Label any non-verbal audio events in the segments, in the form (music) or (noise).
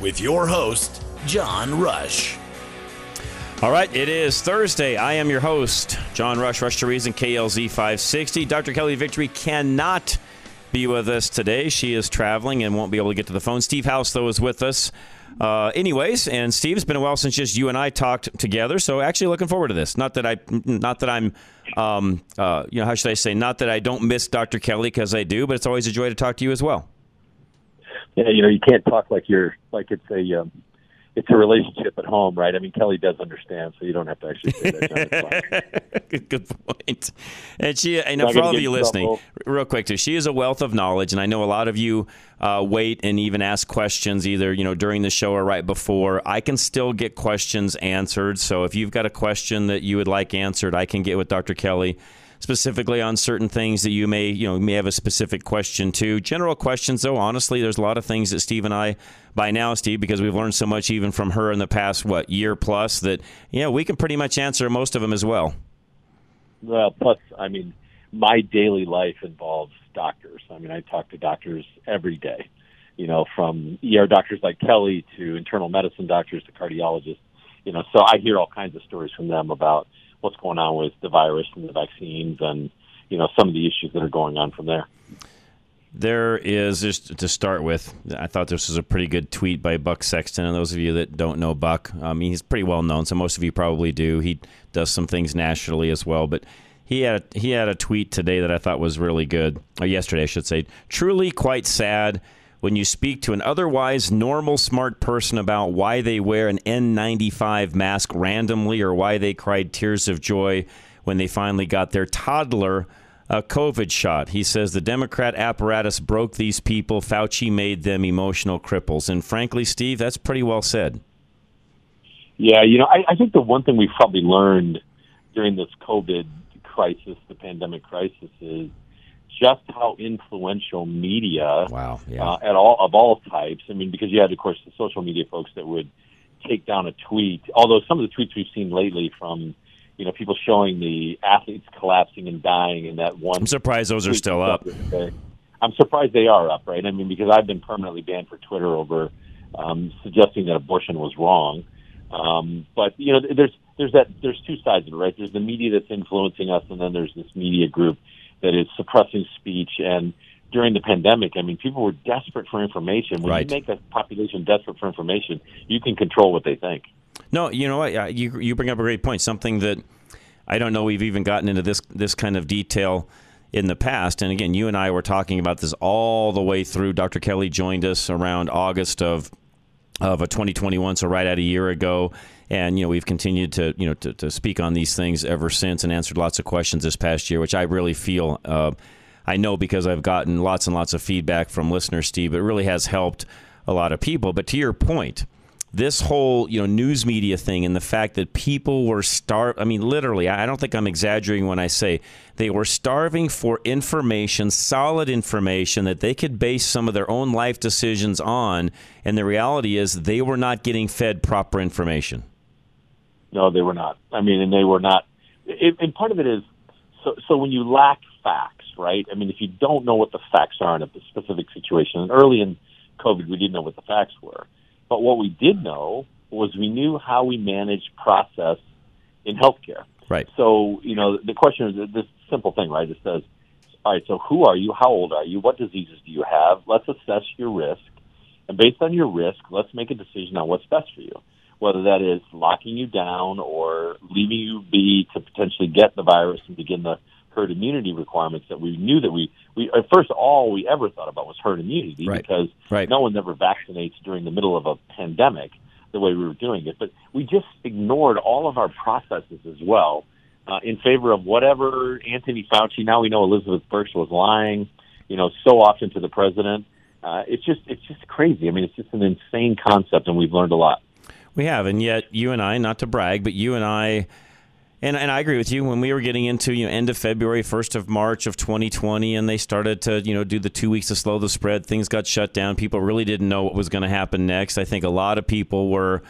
With your host, John Rush. All right, it is Thursday. I am your host, John Rush, Rush to Reason, KLZ 560. Dr. Kelly Victory cannot be with us today. She is traveling and won't be able to get to the phone. Steve House, though, is with us. Uh, anyways, and Steve, it's been a while since just you and I talked together. So actually, looking forward to this. Not that I, not that I'm, um, uh, you know, how should I say? Not that I don't miss Dr. Kelly because I do, but it's always a joy to talk to you as well. Yeah, you know, you can't talk like you're like it's a um, it's a relationship at home, right? I mean, Kelly does understand, so you don't have to actually say that. (laughs) good, good point. And she, know for all of you listening, real quick too, she is a wealth of knowledge, and I know a lot of you uh, wait and even ask questions either you know during the show or right before. I can still get questions answered, so if you've got a question that you would like answered, I can get with Dr. Kelly specifically on certain things that you may you know may have a specific question to. General questions, though, honestly, there's a lot of things that Steve and I, by now, Steve, because we've learned so much even from her in the past what year plus that you know, we can pretty much answer most of them as well. Well, plus, I mean, my daily life involves doctors. I mean, I talk to doctors every day. You know, from ER doctors like Kelly to internal medicine doctors to cardiologists. You know, so I hear all kinds of stories from them about what's going on with the virus and the vaccines and you know some of the issues that are going on from there. There is just to start with. I thought this was a pretty good tweet by Buck Sexton. And those of you that don't know Buck, I mean he's pretty well known, so most of you probably do. He does some things nationally as well, but he had he had a tweet today that I thought was really good, or yesterday I should say. Truly quite sad when you speak to an otherwise normal, smart person about why they wear an N95 mask randomly or why they cried tears of joy when they finally got their toddler a COVID shot. He says the Democrat apparatus broke these people. Fauci made them emotional cripples. And frankly, Steve, that's pretty well said. Yeah, you know, I, I think the one thing we've probably learned during this COVID crisis, the pandemic crisis, is just how influential media, wow, yeah. uh, at all of all types. I mean, because you had, of course, the social media folks that would take down a tweet. Although some of the tweets we've seen lately from you know people showing the athletes collapsing and dying in that one. I'm surprised those are still up. I'm surprised they are up, right? I mean, because I've been permanently banned for Twitter over um, suggesting that abortion was wrong. Um, but you know, there's there's that there's two sides of it, right? There's the media that's influencing us, and then there's this media group that is suppressing speech. And during the pandemic, I mean, people were desperate for information. When right. you make a population desperate for information, you can control what they think. No, you know what? You you bring up a great point. Something that I don't know we've even gotten into this this kind of detail in the past. And again, you and I were talking about this all the way through. Dr. Kelly joined us around August of of a 2021, so right at a year ago. And you know we've continued to you know to, to speak on these things ever since, and answered lots of questions this past year, which I really feel. Uh, I know because I've gotten lots and lots of feedback from listeners, Steve. It really has helped a lot of people. But to your point, this whole you know news media thing and the fact that people were starved. I mean, literally, I don't think I'm exaggerating when I say they were starving for information, solid information that they could base some of their own life decisions on. And the reality is, they were not getting fed proper information. No, they were not. I mean, and they were not. It, and part of it is so. So when you lack facts, right? I mean, if you don't know what the facts are in a specific situation, and early in COVID, we didn't know what the facts were. But what we did know was we knew how we manage process in healthcare. Right. So, you know, the question is this simple thing, right? It says, all right, so who are you? How old are you? What diseases do you have? Let's assess your risk. And based on your risk, let's make a decision on what's best for you. Whether that is locking you down or leaving you be to potentially get the virus and begin the herd immunity requirements that we knew that we, we at first all we ever thought about was herd immunity Right. because Right. no one ever vaccinates during the middle of a pandemic the way we were doing it. But we just ignored all of our processes as well uh, in favor of whatever Anthony Fauci. Now we know Elizabeth Birx was lying, you know, so often to the president. Uh, it's just it's just crazy. I mean, it's just an insane concept, and we've learned a lot. We have, and yet you and I, not to brag, but you and I, and, and I agree with you. When we were getting into you know end of February, first of March of 2020, and they started to you know do the two weeks to slow the spread, things got shut down. People really didn't know what was going to happen next. I think a lot of people were.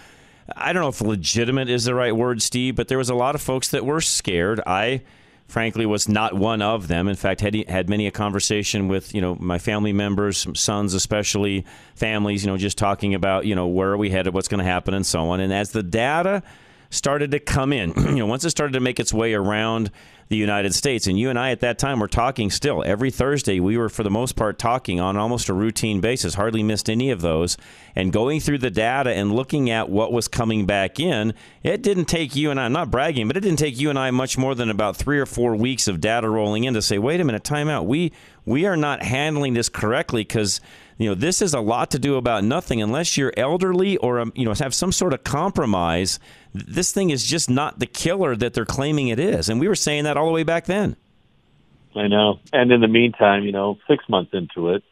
I don't know if legitimate is the right word, Steve, but there was a lot of folks that were scared. I frankly was not one of them. In fact, had had many a conversation with you know my family members, sons especially, families. You know, just talking about you know where are we headed, what's going to happen, and so on. And as the data started to come in, (clears throat) you know, once it started to make its way around the United States, and you and I at that time were talking still every Thursday. We were for the most part talking on almost a routine basis, hardly missed any of those, and going through the data and looking at what was coming back in. It didn't take you and I. I'm not bragging, but it didn't take you and I much more than about three or four weeks of data rolling in to say, wait a minute, time out. We we are not handling this correctly because you know this is a lot to do about nothing unless you're elderly or um, you know have some sort of compromise this thing is just not the killer that they're claiming it is and we were saying that all the way back then I know. And in the meantime, you know, six months into it,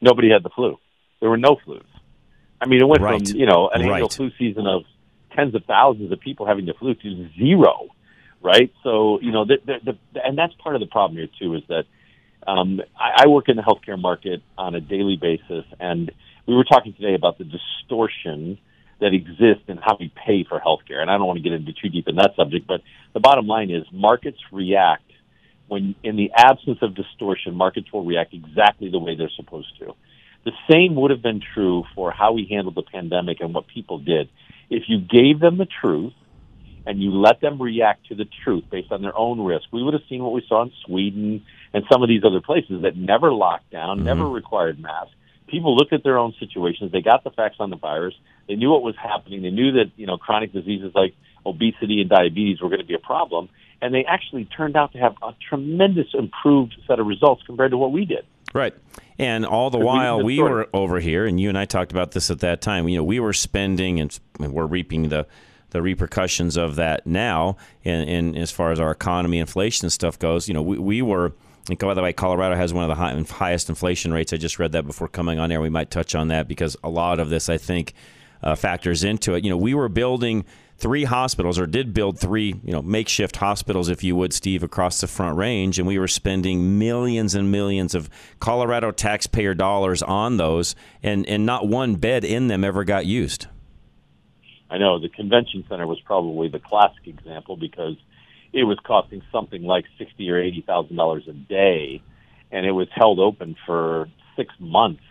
nobody had the flu. There were no flus. I mean, it went Right. from you know an annual Right. flu season of tens of thousands of people having the flu to zero, right? So you know, the, the, the, and that's part of the problem here too is that um, I, I work in the healthcare market on a daily basis, and we were talking today about the distortion that exist in how we pay for healthcare. And I don't want to get into too deep in that subject, but the bottom line is markets react when, in the absence of distortion, markets will react exactly the way they're supposed to. The same would have been true for how we handled the pandemic and what people did. If you gave them the truth and you let them react to the truth based on their own risk, we would have seen what we saw in Sweden and some of these other places that never locked down, mm-hmm. never required masks. People looked at their own situations. They got the facts on the virus. They knew what was happening. They knew that you know chronic diseases like obesity and diabetes were going to be a problem, and they actually turned out to have a tremendous improved set of results compared to what we did. Right. And all the we while we were over here, and you and I talked about this at that time. You know, we were spending, and and we're reaping the the repercussions of that now. And, and as far as our economy, inflation and stuff goes, you know, we, we were. And by the way, Colorado has one of the high, highest inflation rates. I just read that before coming on air. We might touch on that because a lot of this, I think, uh, factors into it. You know, we were building three hospitals, or did build three, you know, makeshift hospitals, if you would, Steve, across the Front Range, and we were spending millions and millions of Colorado taxpayer dollars on those, and and not one bed in them ever got used. I know the convention center was probably the classic example because it was costing something like sixty or eighty thousand dollars a day, and it was held open for six months.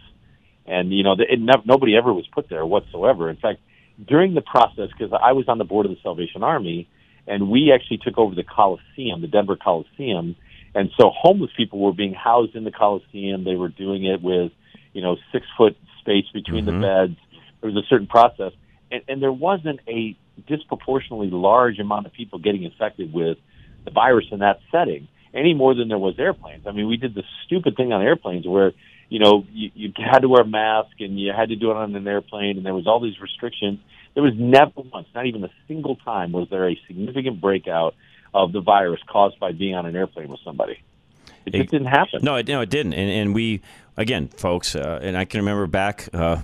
And you know, it nev- nobody ever was put there whatsoever. In fact, during the process, because I was on the board of the Salvation Army, and we actually took over the Coliseum, the Denver Coliseum, and so homeless people were being housed in the Coliseum. They were doing it with, you know, six foot space between Mhm. the beds. There was a certain process, and, and there wasn't a disproportionately large amount of people getting infected with the virus in that setting any more than there was airplanes. I mean, we did the stupid thing on airplanes where you know you, you had to wear a mask and you had to do it on an airplane, and there was all these restrictions. There was never once, not even a single time, was there a significant breakout of the virus caused by being on an airplane with somebody. It just didn't happen. No, it, no, it didn't. And, and we, again, folks, uh, and I can remember back. Uh,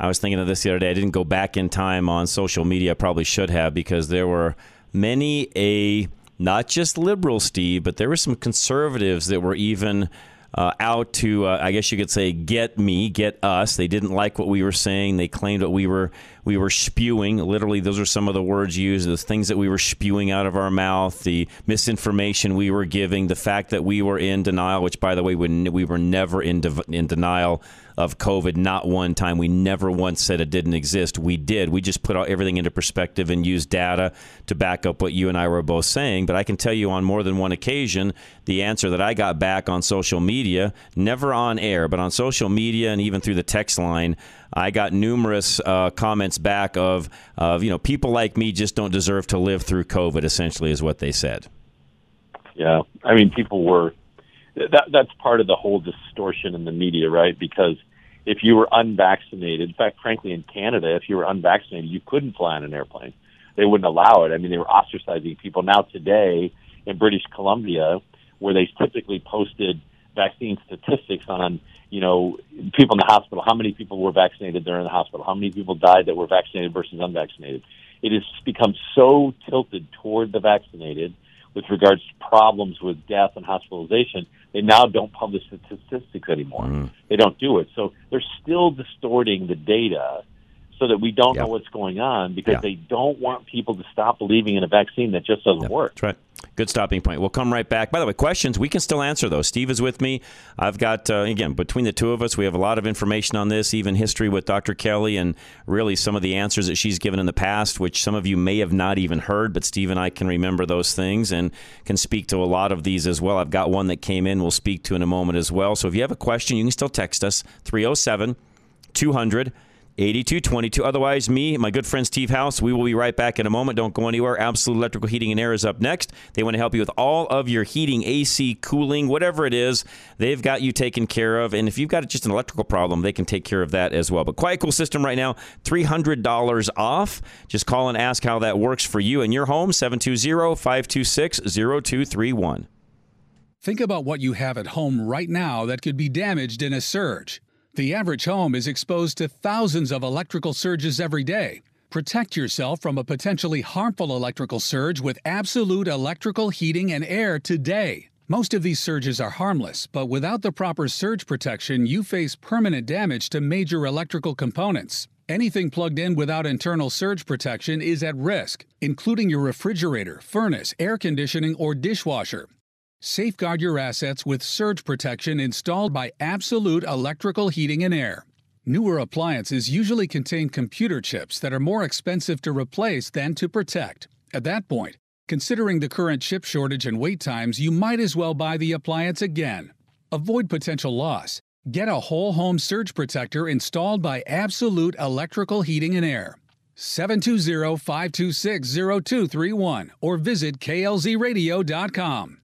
I was thinking of this the other day. I didn't go back in time on social media. I probably should have because there were many a not just liberal, Steve, but there were some conservatives that were even uh, out to, uh, I guess you could say, get me, get us. They didn't like what we were saying. They claimed what we were we were spewing. Literally, those are some of the words used. The things that we were spewing out of our mouth, the misinformation we were giving, the fact that we were in denial. Which, by the way, we, we were never in de- in denial of COVID. Not one time. We never once said it didn't exist. We did. We just put everything into perspective and used data to back up what you and I were both saying. But I can tell you on more than one occasion, the answer that I got back on social media, never on air, but on social media and even through the text line, I got numerous uh, comments back of, of, you know, people like me just don't deserve to live through COVID, essentially, is what they said. Yeah. I mean, people were, that, that's part of the whole distortion in the media, right? Because if you were unvaccinated, in fact, frankly, in Canada, if you were unvaccinated, you couldn't fly on an airplane. They wouldn't allow it. I mean, they were ostracizing people. Now, today in British Columbia, where they typically posted vaccine statistics on, you know, people in the hospital, how many people were vaccinated during the hospital, how many people died that were vaccinated versus unvaccinated. It has become so tilted toward the vaccinated with regards to problems with death and hospitalization. They now don't publish the statistics anymore. Mm. They don't do it. So they're still distorting the data so that we don't know what's going on because yeah. they don't want people to stop believing in a vaccine that just doesn't work. That's right. Good stopping point. We'll come right back. By the way, questions, we can still answer those. Steve is with me. I've got, uh, again, between the two of us, we have a lot of information on this, even history with Dr. Kelly and really some of the answers that she's given in the past, which some of you may have not even heard, but Steve and I can remember those things and can speak to a lot of these as well. I've got one that came in we'll speak to in a moment as well. So if you have a question, you can still text us 307 200 8222. Otherwise, me, my good friend Steve House, we will be right back in a moment. Don't go anywhere. Absolute Electrical Heating and Air is up next. They want to help you with all of your heating, AC, cooling, whatever it is. They've got you taken care of. And if you've got just an electrical problem, they can take care of that as well. But Quiet Cool System right now, $300 off. Just call and ask how that works for you and your home, 720 526 0231. Think about what you have at home right now that could be damaged in a surge. The average home is exposed to thousands of electrical surges every day. Protect yourself from a potentially harmful electrical surge with absolute electrical heating and air today. Most of these surges are harmless, but without the proper surge protection, you face permanent damage to major electrical components. Anything plugged in without internal surge protection is at risk, including your refrigerator, furnace, air conditioning, or dishwasher. Safeguard your assets with surge protection installed by Absolute Electrical Heating and Air. Newer appliances usually contain computer chips that are more expensive to replace than to protect. At that point, considering the current chip shortage and wait times, you might as well buy the appliance again. Avoid potential loss. Get a whole home surge protector installed by Absolute Electrical Heating and Air. 720 526 0231 or visit klzradio.com.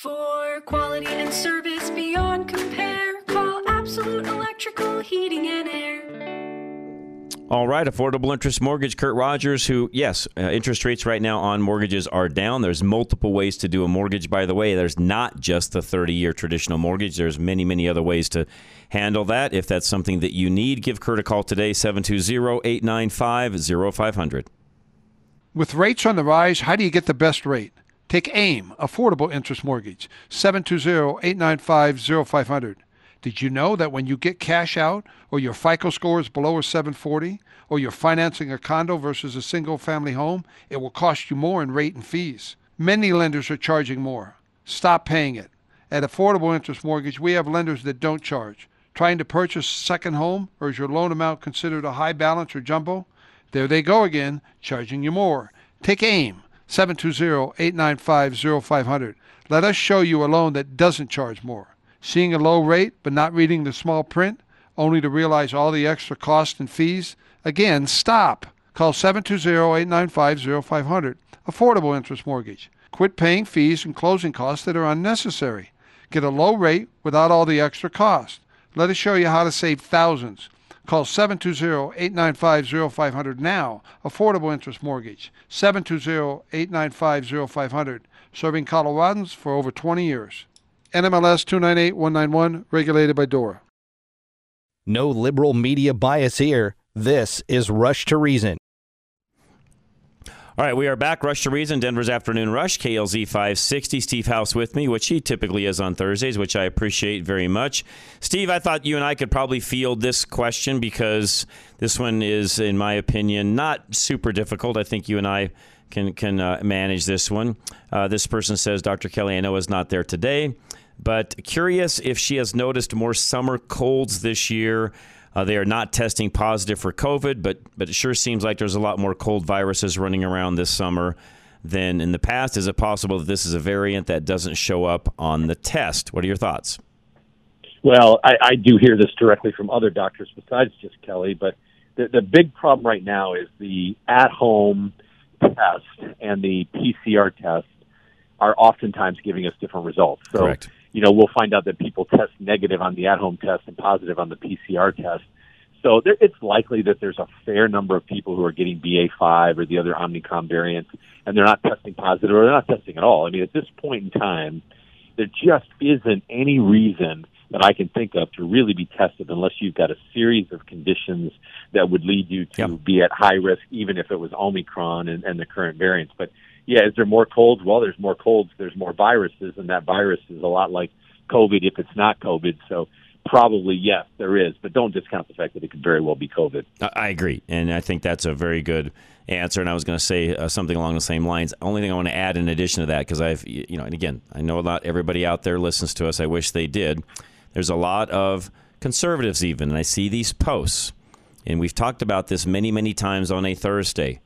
For quality and service beyond compare, call Absolute Electrical Heating and Air. All right, affordable interest mortgage. Kurt Rogers, who, yes, uh, interest rates right now on mortgages are down. There's multiple ways to do a mortgage, by the way. There's not just the 30 year traditional mortgage, there's many, many other ways to handle that. If that's something that you need, give Kurt a call today, 720 895 0500. With rates on the rise, how do you get the best rate? Take AIM, Affordable Interest Mortgage, 720-895-0500. Did you know that when you get cash out or your FICO score is below a 740 or you're financing a condo versus a single family home, it will cost you more in rate and fees. Many lenders are charging more. Stop paying it. At Affordable Interest Mortgage, we have lenders that don't charge. Trying to purchase a second home or is your loan amount considered a high balance or jumbo? There they go again, charging you more. Take AIM. 720-895-0500. Let us show you a loan that doesn't charge more. Seeing a low rate but not reading the small print, only to realize all the extra costs and fees? Again, stop. Call 720-895-0500. Affordable interest mortgage. Quit paying fees and closing costs that are unnecessary. Get a low rate without all the extra cost. Let us show you how to save thousands. Call 720-895-0500 now. Affordable interest mortgage. 720-895-0500. Serving Coloradans for over 20 years. NMLS 298191, regulated by DORA. No liberal media bias here. This is Rush to Reason. All right, we are back. Rush to Reason, Denver's Afternoon Rush, KLZ 560. Steve House with me, which he typically is on Thursdays, which I appreciate very much. Steve, I thought you and I could probably field this question because this one is, in my opinion, not super difficult. I think you and I can can uh, manage this one. Uh, this person says, Dr. Kelly, I know is not there today, but curious if she has noticed more summer colds this year. Uh, they are not testing positive for COVID, but but it sure seems like there's a lot more cold viruses running around this summer than in the past. Is it possible that this is a variant that doesn't show up on the test? What are your thoughts? Well, I, I do hear this directly from other doctors besides just Kelly, but the, the big problem right now is the at-home test and the PCR test are oftentimes giving us different results. So Correct you know, we'll find out that people test negative on the at-home test and positive on the PCR test. So there, it's likely that there's a fair number of people who are getting BA5 or the other Omicron variants, and they're not testing positive or they're not testing at all. I mean, at this point in time, there just isn't any reason that I can think of to really be tested unless you've got a series of conditions that would lead you to yep. be at high risk, even if it was Omicron and, and the current variants. But yeah, is there more colds? Well, there's more colds. There's more viruses, and that virus is a lot like COVID if it's not COVID. So probably yes, there is, but don't discount the fact that it could very well be COVID. I agree, and I think that's a very good answer. And I was going to say uh, something along the same lines. Only thing I want to add in addition to that, because I've you know, and again, I know not everybody out there listens to us. I wish they did. There's a lot of conservatives even, and I see these posts, and we've talked about this many, many times on a Thursday.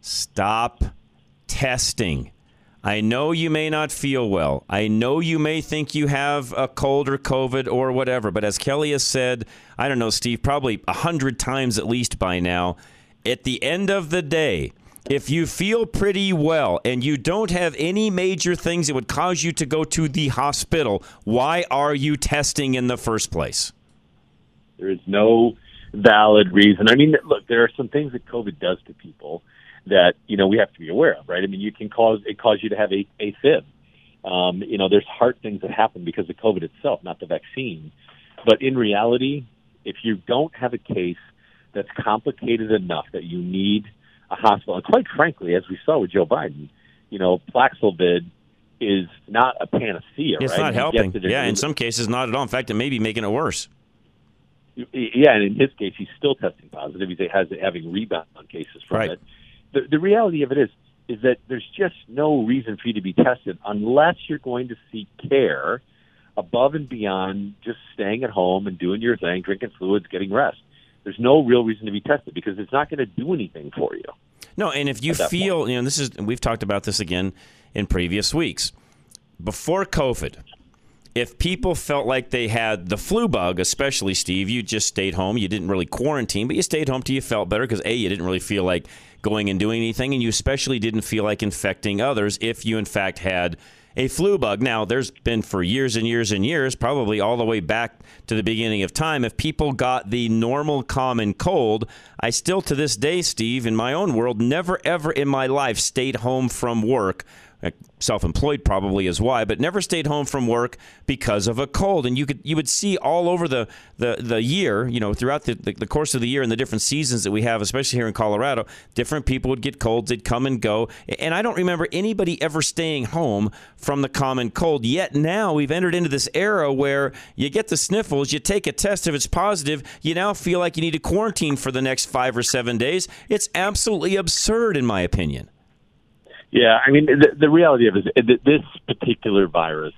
Stop testing. I know you may not feel well. I know you may think you have a cold or COVID or whatever, but as Kelly has said, I don't know, Steve, probably a hundred times at least by now, at the end of the day, if you feel pretty well and you don't have any major things that would cause you to go to the hospital, why are you testing in the first place? There is no valid reason. I mean, look, there are some things that COVID does to people that you know we have to be aware of, right? I mean, you can cause it cause you to have a AFib. Um, you know, there's heart things that happen because of COVID itself, not the vaccine. But in reality, if you don't have a case that's complicated enough that you need a hospital, and quite frankly, as we saw with Joe Biden, you know, Paxlovid is not a panacea. It's right? not helping. Yeah, in some cases, not at all. In fact, it may be making it worse. Yeah, and in his case, he's still testing positive. He's has having rebound on cases from right. it the, the reality of it is is that there's just no reason for you to be tested unless you're going to seek care above and beyond just staying at home and doing your thing, drinking fluids, getting rest. There's no real reason to be tested because it's not going to do anything for you. No, and if you feel, point. you know, this is we've talked about this again in previous weeks. Before COVID, if people felt like they had the flu bug, especially Steve, you just stayed home. You didn't really quarantine, but you stayed home till you felt better because A, you didn't really feel like going and doing anything, and you especially didn't feel like infecting others if you, in fact, had a flu bug. Now, there's been for years and years and years, probably all the way back to the beginning of time, if people got the normal common cold, I still to this day, Steve, in my own world, never ever in my life stayed home from work Uh, self-employed probably is why, but never stayed home from work because of a cold. And you could you would see all over the the, the year, you know, throughout the, the, the course of the year and the different seasons that we have, especially here in Colorado, different people would get colds. They'd come and go. And I don't remember anybody ever staying home from the common cold. Yet now we've entered into this era where you get the sniffles, you take a test if it's positive, you now feel like you need to quarantine for the next five or seven days. It's absolutely absurd, in my opinion. Yeah, I mean, the, the reality of it is that this particular virus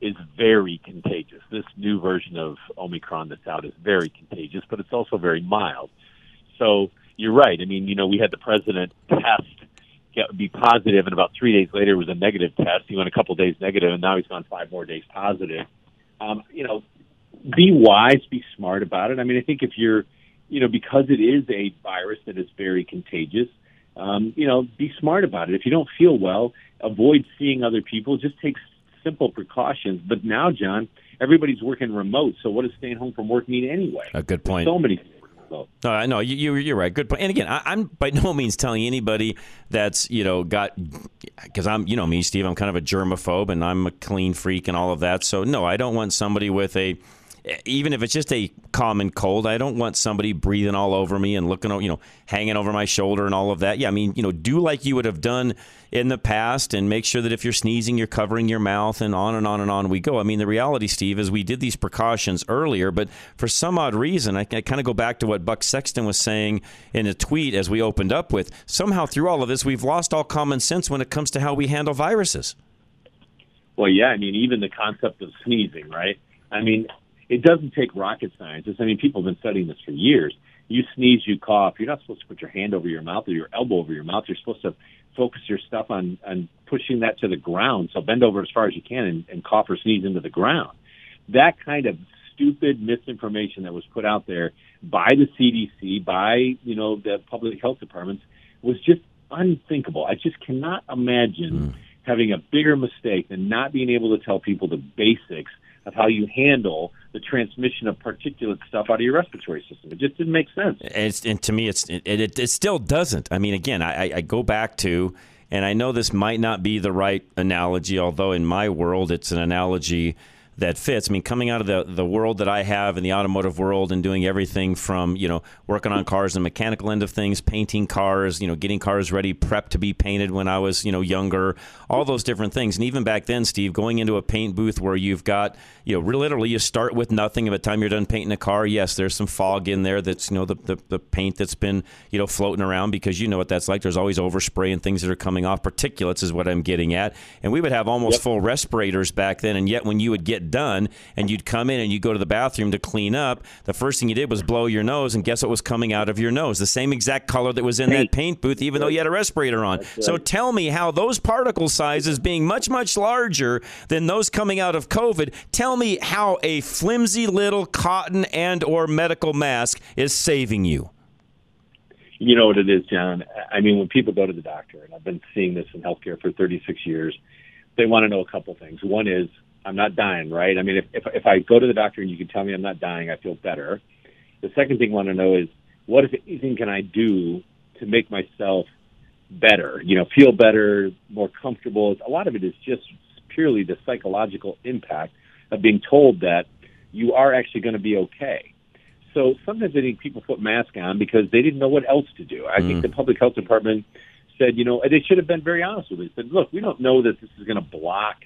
is very contagious. This new version of Omicron that's out is very contagious, but it's also very mild. So you're right. I mean, you know, we had the president test get, be positive, and about three days later was a negative test. He went a couple days negative, and now he's gone five more days positive. Um, you know, be wise, be smart about it. I mean, I think if you're, you know, because it is a virus that is very contagious, um, you know, be smart about it. If you don't feel well, avoid seeing other people. Just take simple precautions. But now, John, everybody's working remote. So what does staying home from work mean anyway? A good point. There's so many. No, I know you, you're right. Good point. And again, I, am by no means telling anybody that's you know got because I'm you know me, Steve. I'm kind of a germaphobe and I'm a clean freak and all of that. So no, I don't want somebody with a even if it's just a common cold, I don't want somebody breathing all over me and looking, you know, hanging over my shoulder and all of that. Yeah, I mean, you know, do like you would have done in the past and make sure that if you're sneezing, you're covering your mouth and on and on and on we go. I mean, the reality, Steve, is we did these precautions earlier, but for some odd reason, I, I kind of go back to what Buck Sexton was saying in a tweet as we opened up with. Somehow through all of this, we've lost all common sense when it comes to how we handle viruses. Well, yeah, I mean, even the concept of sneezing, right? I mean, it doesn't take rocket scientists. I mean, people have been studying this for years. You sneeze, you cough. You're not supposed to put your hand over your mouth or your elbow over your mouth. You're supposed to focus your stuff on on pushing that to the ground. So bend over as far as you can and, and cough or sneeze into the ground. That kind of stupid misinformation that was put out there by the CDC, by you know the public health departments, was just unthinkable. I just cannot imagine mm. having a bigger mistake than not being able to tell people the basics of how you handle the transmission of particulate stuff out of your respiratory system. It just didn't make sense. And, and to me, it's it, it, it, still doesn't. I mean, again, I, I go back to, and I know this might not be the right analogy, although in my world, it's an analogy that fits. I mean, coming out of the, the world that I have in the automotive world and doing everything from, you know, working on cars and mechanical end of things, painting cars, you know, getting cars ready, prepped to be painted when I was, you know, younger, all those different things. And even back then, Steve, going into a paint booth where you've got, you know, literally you start with nothing. And By the time you're done painting a car, yes, there's some fog in there that's, you know, the, the, the paint that's been, you know, floating around because you know what that's like. There's always overspray and things that are coming off. Particulates is what I'm getting at. And we would have almost yep. full respirators back then. And yet when you would get done and you'd come in and you'd go to the bathroom to clean up, the first thing you did was blow your nose, and guess what was coming out of your nose? The same exact color that was in paint. that paint booth, even though you had a respirator on. Right. So tell me how those particle sizes being much, much larger than those coming out of COVID, tell me how a flimsy little cotton and or medical mask is saving you. You know what it is, John. I mean, when people go to the doctor, and I've been seeing this in healthcare for 36 years, they want to know a couple things. One is, I'm not dying, right? I mean, if, if if I go to the doctor and you can tell me I'm not dying, I feel better. The second thing I want to know is what if anything can I do to make myself better? You know, feel better, more comfortable. A lot of it is just purely the psychological impact of being told that you are actually going to be okay. So sometimes I think people put masks on because they didn't know what else to do. I mm. think the public health department said, you know, they should have been very honest with it. Said, look, we don't know that this is going to block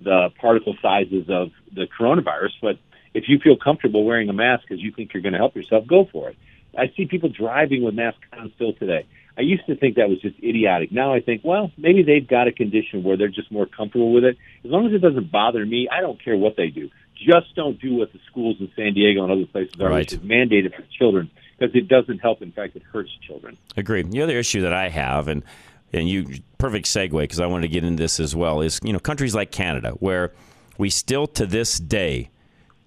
the particle sizes of the coronavirus, but if you feel comfortable wearing a mask because you think you're going to help yourself, go for it. I see people driving with masks on still today. I used to think that was just idiotic. Now I think, well, maybe they've got a condition where they're just more comfortable with it. As long as it doesn't bother me, I don't care what they do. Just don't do what the schools in San Diego and other places are, right. which is mandated for children, because it doesn't help. In fact, it hurts children. Agreed. The other issue that I have, and and you perfect segue because I wanted to get into this as well is you know countries like Canada where we still to this day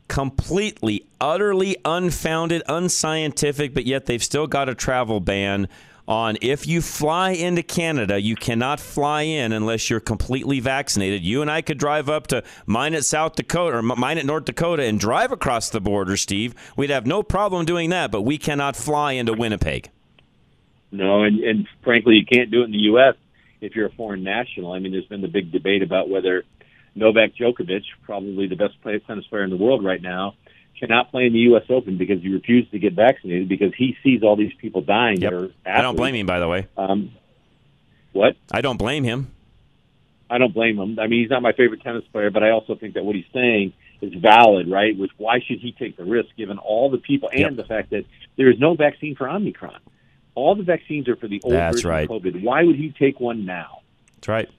completely utterly unfounded unscientific but yet they've still got a travel ban on if you fly into Canada, you cannot fly in unless you're completely vaccinated. You and I could drive up to Minot South Dakota or Minot North Dakota and drive across the border, Steve. We'd have no problem doing that, but we cannot fly into Winnipeg. No, and, and frankly, you can't do it in the U.S. if you're a foreign national. I mean, there's been the big debate about whether Novak Djokovic, probably the best tennis player in the world right now, cannot play in the U.S. Open because he refused to get vaccinated because he sees all these people dying. Yep. I don't blame him, by the way. Um, what? I don't blame him. I don't blame him. I mean, he's not my favorite tennis player, but I also think that what he's saying is valid, right? Which why should he take the risk given all the people and yep. the fact that there is no vaccine for Omicron? All the vaccines are for the old That's version right. of COVID. Why would he take one now? That's right.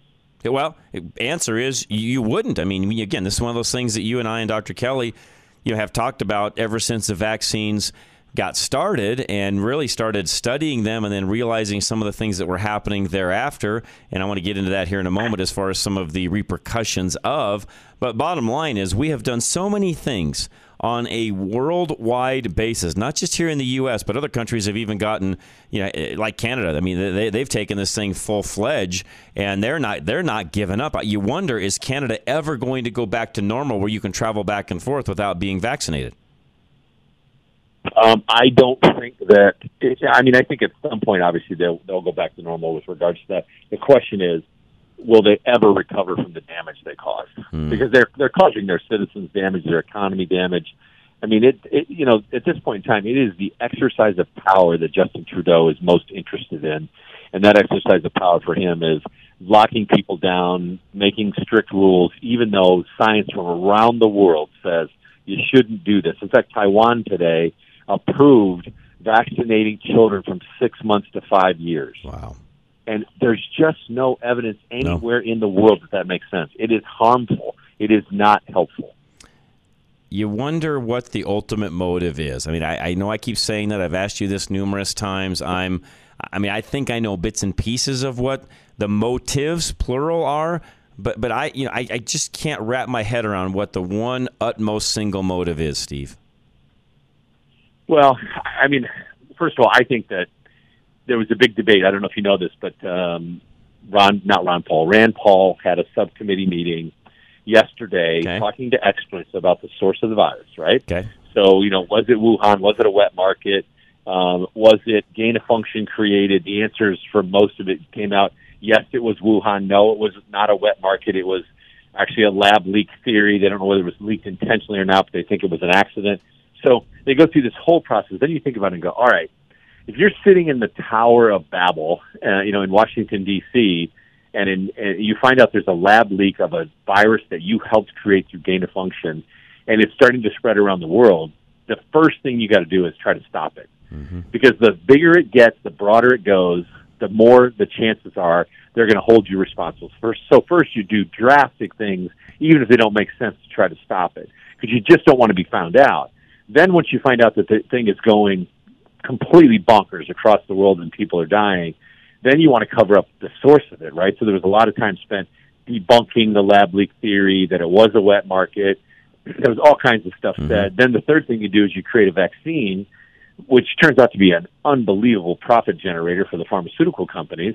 Well, answer is you wouldn't. I mean, again, this is one of those things that you and I and Dr. Kelly, you know, have talked about ever since the vaccines got started and really started studying them and then realizing some of the things that were happening thereafter. And I want to get into that here in a moment as far as some of the repercussions of. But bottom line is, we have done so many things on a worldwide basis, not just here in the U.S., but other countries have even gotten, you know, eh, like Canada. I mean, they, they've taken this thing full fledged, and they're not they're not giving up. You wonder, is Canada ever going to go back to normal, where you can travel back and forth without being vaccinated? Um, I don't think that. I mean, I think at some point, obviously, they'll they'll go back to normal with regards to that. The question is, will they ever recover from the damage they caused? Hmm. Because they're they're causing their citizens damage, their economy damage. I mean, it, it you know at this point in time, it is the exercise of power that Justin Trudeau is most interested in, and that exercise of power for him is locking people down, making strict rules, even though science from around the world says you shouldn't do this. In fact, Taiwan today approved vaccinating children from six months to five years. Wow. And there's just no evidence anywhere in the world that that makes sense. It is harmful. It is not helpful. You wonder what the ultimate motive is. I mean, I, I know I keep saying that. I've asked you this numerous times. I'm, I mean, I think I know bits and pieces of what the motives, plural, are. But, but I, you know, I, I just can't wrap my head around what the one utmost single motive is, Steve. Well, I mean, first of all, I think that there was a big debate. I don't know if you know this, but um, Ron, not Ron Paul, Rand Paul had a subcommittee meeting yesterday Okay. talking to experts about the source of the virus, right? Okay. So, you know, was it Wuhan? Was it a wet market? Um, was it gain of function created? The answers for most of it came out yes, it was Wuhan. No, it was not a wet market. It was actually a lab leak theory. They don't know whether it was leaked intentionally or not, but they think it was an accident. So they go through this whole process. Then you think about it and go, all right, if you're sitting in the Tower of Babel, uh, you know, in Washington D.C., and, in, and you find out there's a lab leak of a virus that you helped create through gain of function, and it's starting to spread around the world, the first thing you got to do is try to stop it. Because the bigger it gets, the broader it goes, the more the chances are they're going to hold you responsible. First, so first you do drastic things, even if they don't make sense, to try to stop it, because you just don't want to be found out. Then once you find out that the thing is going completely bonkers across the world and people are dying, then you want to cover up the source of it, right? So there was a lot of time spent debunking the lab leak theory that it was a wet market. (clears throat) There was all kinds of stuff mm-hmm. said. Then the third thing you do is you create a vaccine, which turns out to be an unbelievable profit generator for the pharmaceutical companies.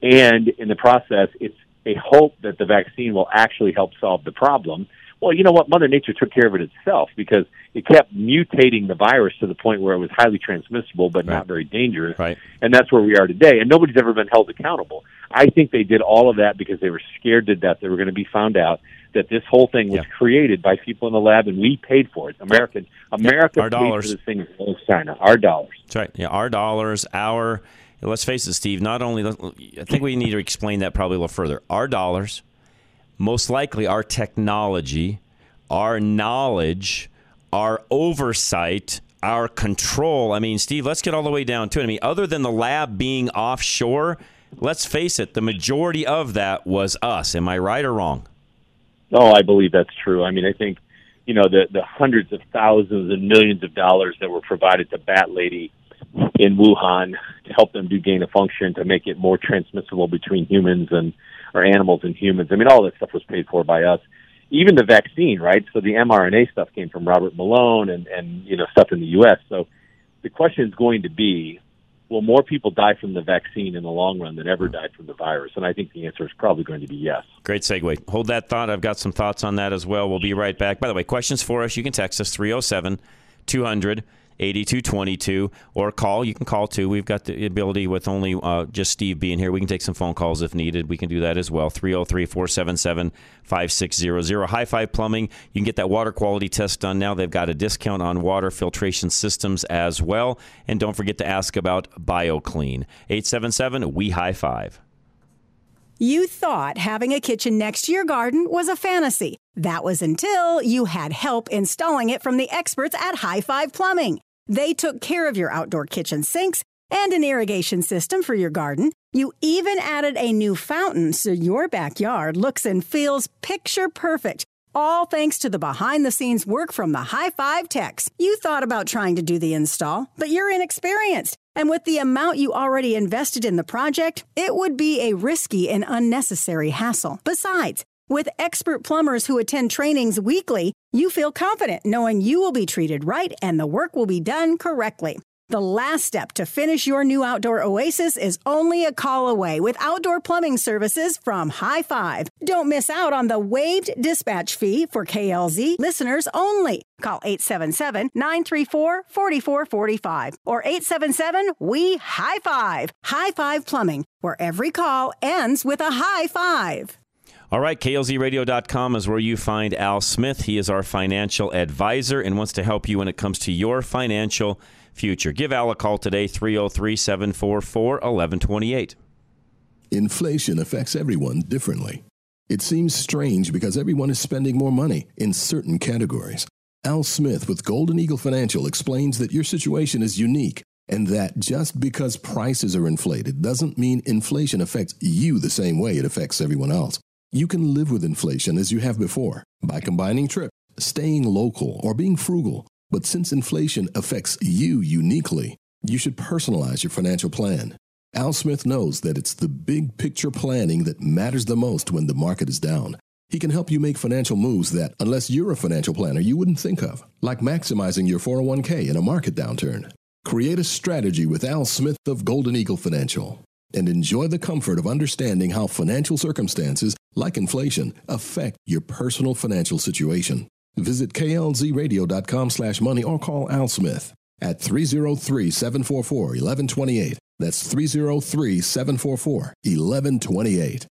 And in the process, it's a hope that the vaccine will actually help solve the problem. Well, you know what? Mother Nature took care of it itself because it kept mutating the virus to the point where it was highly transmissible but not very dangerous. Right. And that's where we are today. And nobody's ever been held accountable. I think they did all of that because they were scared to death they were going to be found out that this whole thing was created by people in the lab and we paid for it. American America Our paid dollars. for this thing as well as China. Our dollars. That's right. Yeah, our dollars, our. Let's face it, Steve. Not only, I think we need to explain that probably a little further. Our dollars, most likely our technology, our knowledge, our oversight, our control. I mean, Steve, let's get all the way down to it. I mean, other than the lab being offshore, let's face it, the majority of that was us. Am I right or wrong? Oh, I believe that's true. I mean, I think, you know, the, the hundreds of thousands and millions of dollars that were provided to Bat Lady in Wuhan to help them do gain of function to make it more transmissible between humans and or animals and humans. I mean, all that stuff was paid for by us. Even the vaccine, right? So the mRNA stuff came from Robert Malone and and you know stuff in the U.S. So the question is going to be, will more people die from the vaccine in the long run than ever died from the virus? And I think the answer is probably going to be yes. Great segue. Hold that thought. I've got some thoughts on that as well. We'll be right back. By the way, questions for us, you can text us 307 200 8222 or call. You can call too. We've got the ability with only uh, just Steve being here. We can take some phone calls if needed. We can do that as well. 303 477 5600. High Five Plumbing. You can get that water quality test done now. They've got a discount on water filtration systems as well. And don't forget to ask about BioClean. 877 We High Five. You thought having a kitchen next to your garden was a fantasy. That was until you had help installing it from the experts at High Five Plumbing. They took care of your outdoor kitchen sinks and an irrigation system for your garden. You even added a new fountain so your backyard looks and feels picture perfect. All thanks to the behind the scenes work from the High Five techs. You thought about trying to do the install, but you're inexperienced. And with the amount you already invested in the project, it would be a risky and unnecessary hassle. Besides, with expert plumbers who attend trainings weekly, you feel confident knowing you will be treated right and the work will be done correctly. The last step to finish your new outdoor oasis is only a call away with outdoor plumbing services from High Five. Don't miss out on the waived dispatch fee for KLZ listeners only. Call 877 934 4445 or 877 We High Five. High Five Plumbing, where every call ends with a high five. All right, klzradio.com is where you find Al Smith. He is our financial advisor and wants to help you when it comes to your financial future. Give Al a call today, 303 744 1128. Inflation affects everyone differently. It seems strange because everyone is spending more money in certain categories. Al Smith with Golden Eagle Financial explains that your situation is unique and that just because prices are inflated doesn't mean inflation affects you the same way it affects everyone else. You can live with inflation as you have before by combining trips, staying local, or being frugal. But since inflation affects you uniquely, you should personalize your financial plan. Al Smith knows that it's the big picture planning that matters the most when the market is down. He can help you make financial moves that, unless you're a financial planner, you wouldn't think of, like maximizing your 401k in a market downturn. Create a strategy with Al Smith of Golden Eagle Financial and enjoy the comfort of understanding how financial circumstances, like inflation, affect your personal financial situation. Visit klzradio.com slash money or call Al Smith at 303-744-1128. That's 303-744-1128.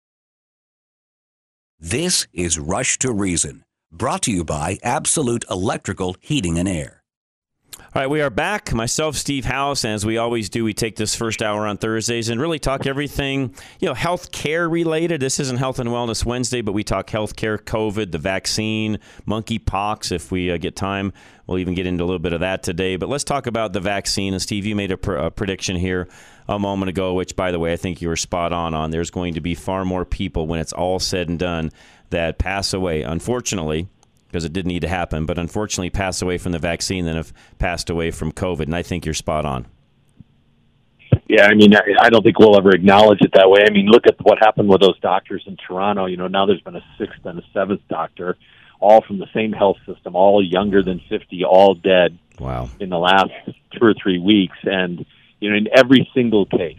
This is Rush to Reason, brought to you by Absolute Electrical Heating and Air. All right, we are back. Myself, Steve House, and as we always do, we take this first hour on Thursdays and really talk everything, you know, health care related. This isn't Health and Wellness Wednesday, but we talk health care, COVID, the vaccine, monkeypox. If we uh, get time, we'll even get into a little bit of that today. But let's talk about the vaccine. And Steve, you made a, pr- a prediction here a moment ago, which, by the way, I think you were spot on on. There's going to be far more people when it's all said and done that pass away, unfortunately because it didn't need to happen, but unfortunately pass away from the vaccine than have passed away from COVID. And I think you're spot on. Yeah, I mean, I don't think we'll ever acknowledge it that way. I mean, look at what happened with those doctors in Toronto. You know, now there's been a sixth and a seventh doctor, all from the same health system, all younger than 50, all dead. Wow. In the last two or three weeks. And, you know, in every single case,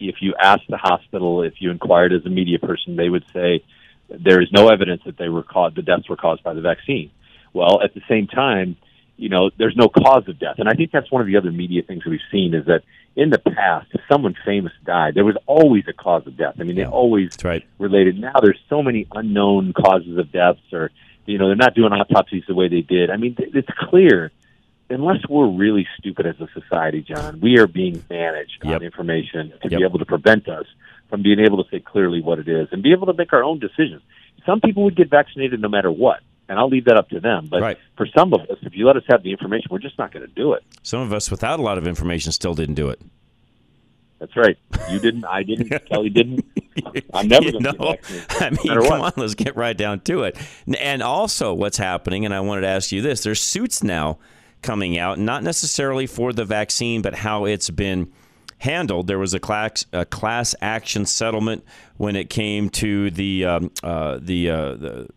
if you ask the hospital, if you inquired as a media person, they would say, there is no evidence that they were caused, the deaths were caused by the vaccine. Well, at the same time, you know, there's no cause of death. And I think that's one of the other media things that we've seen is that in the past, if someone famous died, there was always a cause of death. I mean, they always that's right. related. Now there's so many unknown causes of deaths or, you know, they're not doing autopsies the way they did. I mean, it's clear unless we're really stupid as a society, John, we are being managed Yep. on information to Yep. be able to prevent us from being able to say clearly what it is and be able to make our own decisions. Some people would get vaccinated no matter what, and I'll leave that up to them. But Right. for some of us, if you let us have the information, we're just not going to do it. Some of us without a lot of information still didn't do it. That's right. You didn't. I didn't. (laughs) Kelly didn't. I'm never going to get. I mean, no come what. on, let's get right down to it. And also, what's happening, and I wanted to ask you this there's suits now coming out, not necessarily for the vaccine, but how it's been handled. There was a class, a class action settlement when it came to the, um, uh, the, uh, the,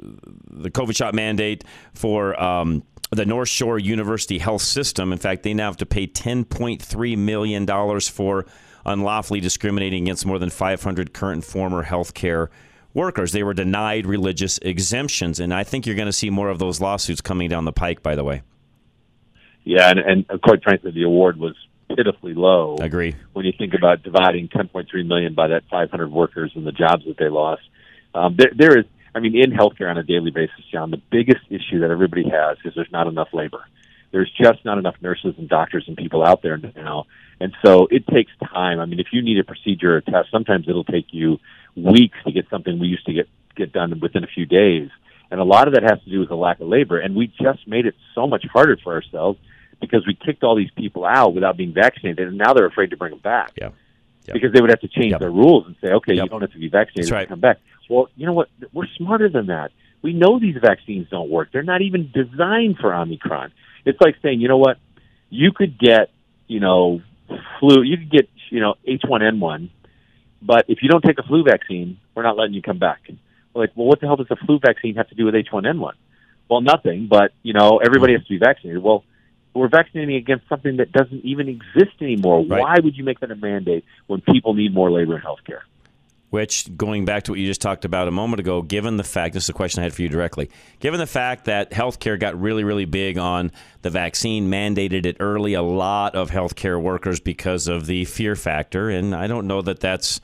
the COVID shot mandate for. Um, the North Shore University Health System. In fact, they now have to pay $10.3 million for unlawfully discriminating against more than 500 current and former healthcare workers. They were denied religious exemptions. And I think you're going to see more of those lawsuits coming down the pike, by the way. Yeah, and, and quite frankly, the award was pitifully low. Agree. When you think about dividing 10.3 million by that 500 workers and the jobs that they lost, um, there, there is. I mean, in healthcare on a daily basis, John, the biggest issue that everybody has is there's not enough labor. There's just not enough nurses and doctors and people out there now, and so it takes time. I mean, if you need a procedure or a test, sometimes it'll take you weeks to get something we used to get get done within a few days. And a lot of that has to do with the lack of labor. And we just made it so much harder for ourselves because we kicked all these people out without being vaccinated, and now they're afraid to bring them back. Yeah. Because they would have to change their rules and say, okay, you don't have to be vaccinated right. to come back. Well, you know what? We're smarter than that. We know these vaccines don't work. They're not even designed for Omicron. It's like saying, you know what? You could get, you know, flu. You could get, you know, H1N1, but if you don't take a flu vaccine, we're not letting you come back. We're like, well, what the hell does a flu vaccine have to do with H1N1? Well, nothing. But you know, everybody mm-hmm. has to be vaccinated. Well, we're vaccinating against something that doesn't even exist anymore. Why would you make that a mandate when people need more labor in healthcare? Which, going back to what you just talked about a moment ago, given the fact, this is a question I had for you directly, given the fact that healthcare got really, really big on the vaccine, mandated it early, a lot of healthcare workers because of the fear factor, and I don't know that that's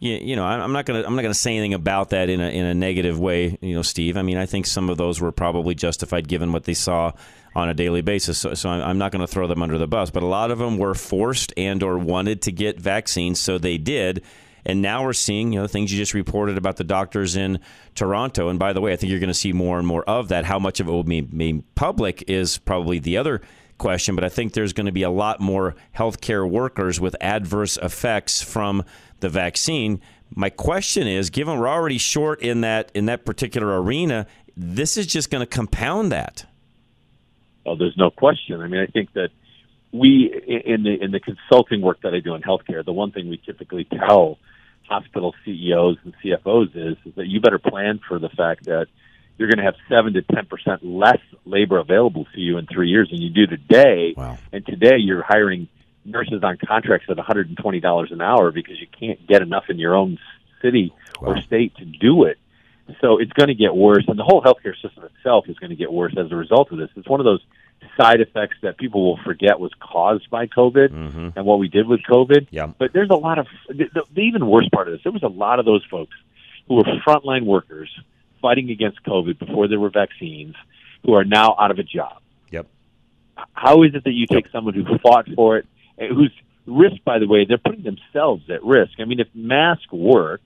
you, you know, I'm not gonna I'm not gonna say anything about that in a in a negative way, you know, Steve. I mean, I think some of those were probably justified given what they saw on a daily basis. So, so I'm not going to throw them under the bus, but a lot of them were forced and or wanted to get vaccines, so they did. And now we're seeing, you know, things you just reported about the doctors in Toronto. And by the way, I think you're going to see more and more of that. How much of it will be made public is probably the other question, but I think there's going to be a lot more healthcare workers with adverse effects from the vaccine. My question is, given we're already short in that in that particular arena, this is just going to compound that. Oh, there's no question. I mean, I think that we in the in the consulting work that I do in healthcare, the one thing we typically tell hospital CEOs and CFOs is, is that you better plan for the fact that you're going to have seven to ten percent less labor available to you in three years than you do today. Wow. And today you're hiring nurses on contracts at $120 an hour because you can't get enough in your own city wow. or state to do it. So it's going to get worse, and the whole healthcare system itself is going to get worse as a result of this. It's one of those side effects that people will forget was caused by COVID mm-hmm. and what we did with COVID. Yeah. But there's a lot of the, the even worse part of this. There was a lot of those folks who were frontline workers fighting against COVID before there were vaccines, who are now out of a job. Yep. How is it that you take someone who fought for it, whose risk, by the way, they're putting themselves at risk? I mean, if masks work,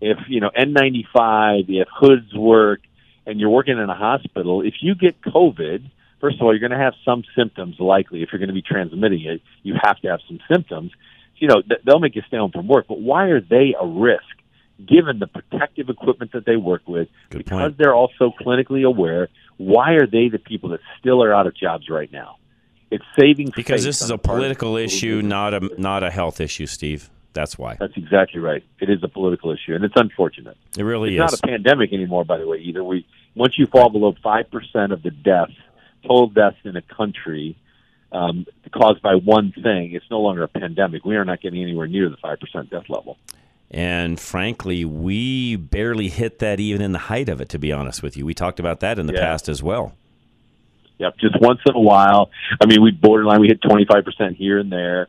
if you know N95, if hoods work, and you're working in a hospital, if you get COVID, first of all, you're going to have some symptoms. Likely, if you're going to be transmitting it, you have to have some symptoms. You know, they'll make you stay home from work, but why are they a risk? Given the protective equipment that they work with, Good because point. they're also clinically aware, why are they the people that still are out of jobs right now? It's saving because this is a the part of political issue, not a not a health issue, Steve. That's why. That's exactly right. It is a political issue, and it's unfortunate. It really it's is. not a pandemic anymore, by the way. Either we once you fall below five percent of the deaths, total deaths in a country um, caused by one thing, it's no longer a pandemic. We are not getting anywhere near the five percent death level. And frankly, we barely hit that even in the height of it. To be honest with you, we talked about that in the Yeah. past as well. Yep, just once in a while. I mean, we borderline. We hit twenty five percent here and there,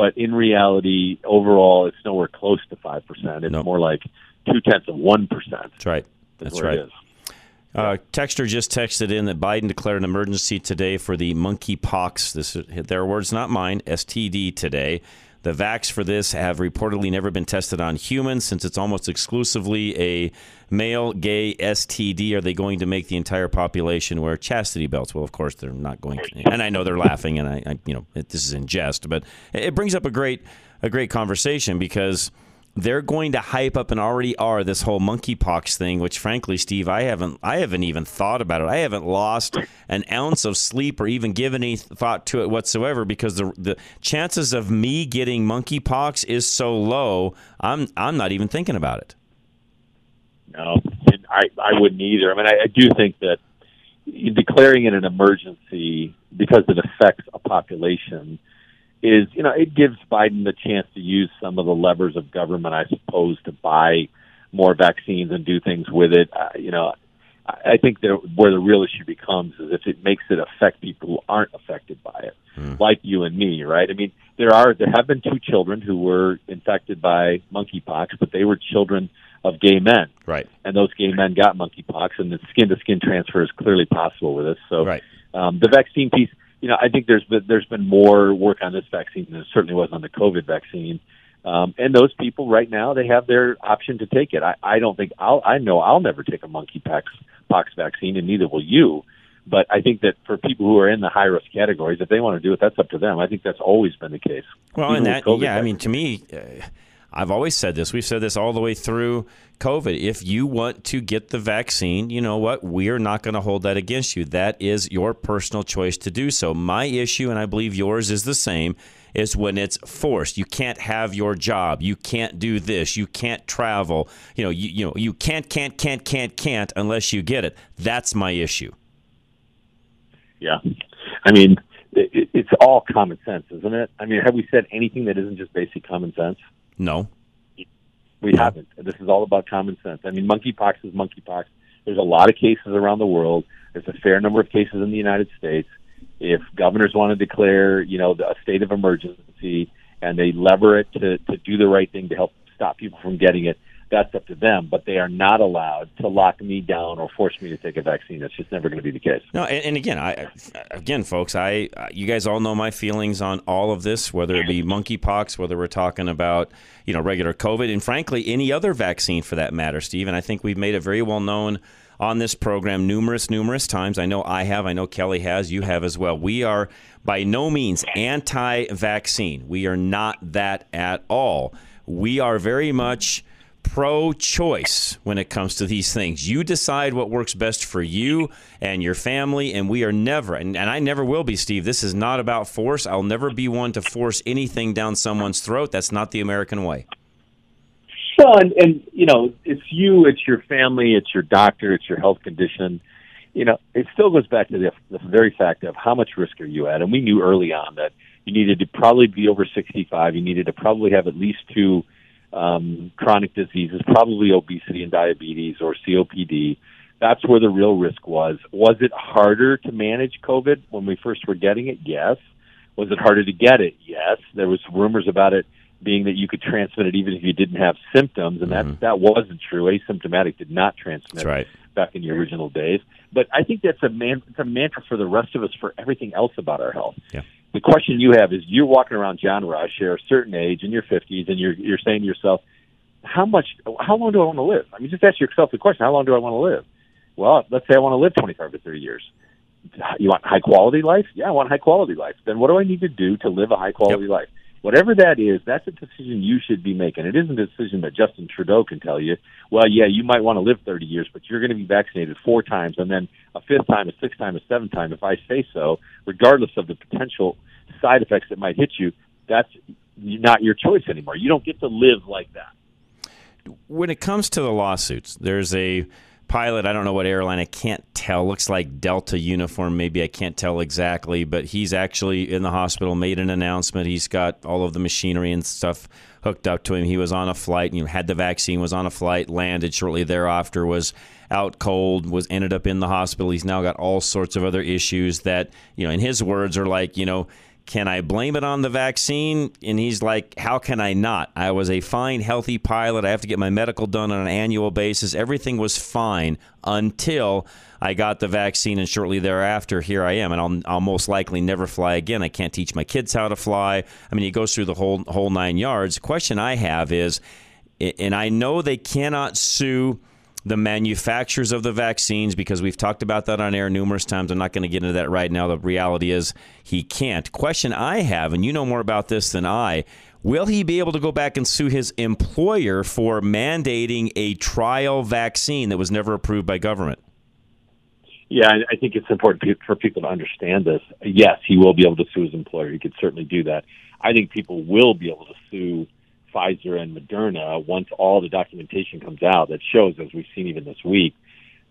but in reality, overall, it's nowhere close to five percent. It's more like two tenths of one percent. That's right. That's right. Uh, Texter just texted in that Biden declared an emergency today for the monkeypox. This is their words, not mine. STD today. The vax for this have reportedly never been tested on humans since it's almost exclusively a male gay STD. Are they going to make the entire population wear chastity belts? Well, of course they're not going. To, and I know they're laughing, and I, I you know, it, this is in jest, but it brings up a great, a great conversation because they're going to hype up and already are this whole monkeypox thing which frankly steve i haven't i haven't even thought about it i haven't lost an ounce of sleep or even given any thought to it whatsoever because the the chances of me getting monkeypox is so low i'm i'm not even thinking about it No, I I wouldn't either. I mean, I, I do think that declaring it an emergency because it affects a population is, you know, it gives Biden the chance to use some of the levers of government, I suppose, to buy more vaccines and do things with it. Uh, you know, I think that where the real issue becomes is if it makes it affect people who aren't affected by it, like you and me, right? I mean, there are there have been two children who were infected by monkeypox, but they were children of gay men, right? And those gay men got monkeypox, and the skin to skin transfer is clearly possible with this. So, right. um, the vaccine piece, you know, I think there's been, there's been more work on this vaccine than there certainly was on the COVID vaccine. Um, and those people right now, they have their option to take it. I, I don't think I'll, I know I'll never take a monkeypox pox vaccine and neither will you. But I think that for people who are in the high risk categories, if they want to do it, that's up to them. I think that's always been the case. Well, Even and that, yeah, I mean, to me, uh, I've always said this. We've said this all the way through COVID. If you want to get the vaccine, you know what? We are not going to hold that against you. That is your personal choice to do so. My issue, and I believe yours is the same, is when it's forced. You can't have your job. You can't do this. You can't travel. You know, you, you know, you can't, can't, can't, can't, can't unless you get it. That's my issue. Yeah, I mean, it, it's all common sense, isn't it? I mean, have we said anything that isn't just basic common sense? No. We haven't. This is all about common sense. I mean, monkeypox is monkeypox. There's a lot of cases around the world. There's a fair number of cases in the United States. If governors want to declare, you know, a state of emergency and they lever it to, to do the right thing to help stop people from getting it, that's up to them. But they are not allowed to lock me down or force me to take a vaccine. That's just never going to be the case. No, and, and again, I again, folks, I you guys all know my feelings on all of this, whether it be monkeypox, whether we're talking about you know regular COVID, and frankly, any other vaccine for that matter, Steve. And I think we've made it very well known on this program numerous, numerous times. I know I have. I know Kelly has. You have as well. We are by no means anti-vaccine. We are not that at all. We are very much pro choice when it comes to these things. You decide what works best for you and your family, and we are never, and, and, I never will be, Steve. This is not about force. I'll never be one to force anything down someone's throat. That's not the American way. So, and, and you know, it's you, it's your family, it's your doctor, it's your health condition. You know, it still goes back to the, the very fact of how much risk are you at? And we knew early on that you needed to probably be over 65. You needed to probably have at least two um, chronic diseases, probably obesity and diabetes or COPD. That's where the real risk was. Was it harder to manage COVID when we first were getting it? Yes. Was it harder to get it? Yes. There was rumors about it being that you could transmit it even if you didn't have symptoms, and that mm-hmm. that wasn't true. Asymptomatic did not transmit right. back in the original days. But I think that's a man, it's a mantra for the rest of us for everything else about our health. Yeah the question you have is you're walking around John Rush, you're a certain age in your 50s, and you're you're saying to yourself, how much, how long do I want to live? I mean, just ask yourself the question, how long do I want to live? Well, let's say I want to live 25 to 30 years. You want high quality life? Yeah, I want high quality life. Then what do I need to do to live a high quality yep. life? Whatever that is, that's a decision you should be making. It isn't a decision that Justin Trudeau can tell you, well, yeah, you might want to live 30 years, but you're going to be vaccinated four times and then a fifth time, a sixth time, a seventh time if I say so, regardless of the potential side effects that might hit you. That's not your choice anymore. You don't get to live like that. When it comes to the lawsuits, there's a pilot. I don't know what airline. I can't tell. Looks like Delta uniform. Maybe I can't tell exactly. But he's actually in the hospital. Made an announcement. He's got all of the machinery and stuff hooked up to him. He was on a flight. You know, had the vaccine. Was on a flight. Landed shortly thereafter. Was out cold. Was ended up in the hospital. He's now got all sorts of other issues that you know. In his words, are like you know can I blame it on the vaccine? And he's like, How can I not? I was a fine, healthy pilot. I have to get my medical done on an annual basis. Everything was fine until I got the vaccine, and shortly thereafter, here I am, and I'll, I'll most likely never fly again. I can't teach my kids how to fly. I mean, he goes through the whole whole nine yards. The question I have is, and I know they cannot sue the manufacturers of the vaccines because we've talked about that on air numerous times. I'm not going to get into that right now. The reality is he can't. Question I have, and you know more about this than I. Will he be able to go back and sue his employer for mandating a trial vaccine that was never approved by government? Yeah, I think it's important for people to understand this. Yes, he will be able to sue his employer. He could certainly do that. I think people will be able to sue Pfizer and Moderna, once all the documentation comes out that shows, as we've seen even this week,